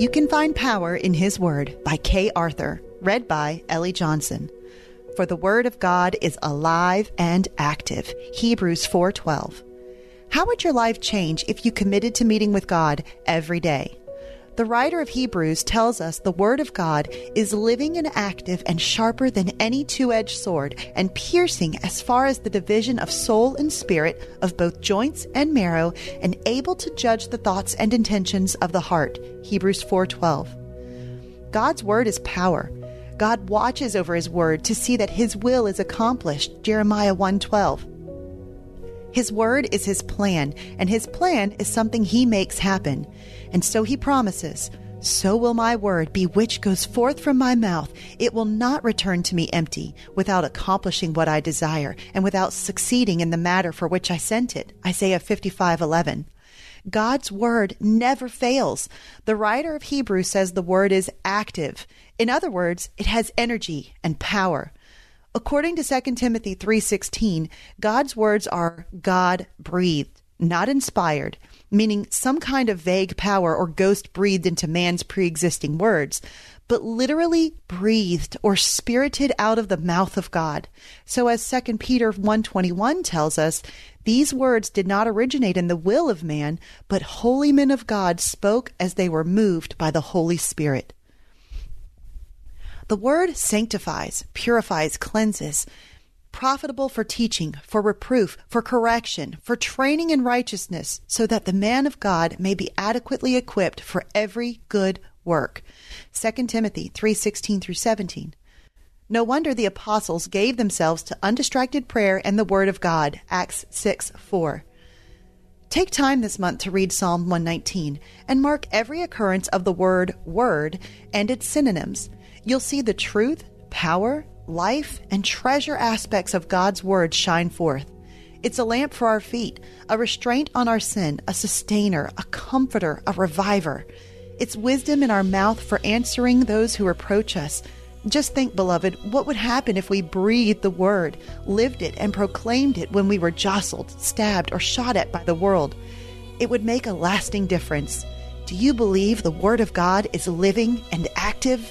You can find power in His Word by Kay Arthur, read by Ellie Johnson. For the Word of God is alive and active. Hebrews 4:12. How would your life change if you committed to meeting with God every day? The writer of Hebrews tells us the Word of God is living and active and sharper than any two edged sword, and piercing as far as the division of soul and spirit, of both joints and marrow, and able to judge the thoughts and intentions of the heart. Hebrews 4:12. God's Word is power. God watches over His Word to see that His will is accomplished. Jeremiah 1:12. His word is his plan, and his plan is something he makes happen. And so he promises, So will my word be which goes forth from my mouth. It will not return to me empty, without accomplishing what I desire, and without succeeding in the matter for which I sent it. Isaiah 55:11. God's word never fails. The writer of Hebrews says the word is active. In other words, it has energy and power. According to 2 Timothy 3:16, God's words are God-breathed, not inspired, meaning some kind of vague power or ghost breathed into man's pre-existing words, but literally breathed or spirited out of the mouth of God. So as 2 Peter 1:21 tells us, these words did not originate in the will of man, but holy men of God spoke as they were moved by the Holy Spirit. The word sanctifies, purifies, cleanses, profitable for teaching, for reproof, for correction, for training in righteousness, so that the man of God may be adequately equipped for every good work. 2 Timothy 3:16 through 17. No wonder the apostles gave themselves to undistracted prayer and the word of God. Acts 6 4. Take time this month to read Psalm 119 and mark every occurrence of the word word and its synonyms. You'll see the truth, power, life, and treasure aspects of God's Word shine forth. It's a lamp for our feet, a restraint on our sin, a sustainer, a comforter, a reviver. It's wisdom in our mouth for answering those who reproach us. Just think, beloved, what would happen if we breathed the Word, lived it, and proclaimed it when we were jostled, stabbed, or shot at by the world? It would make a lasting difference. Do you believe the Word of God is living and active?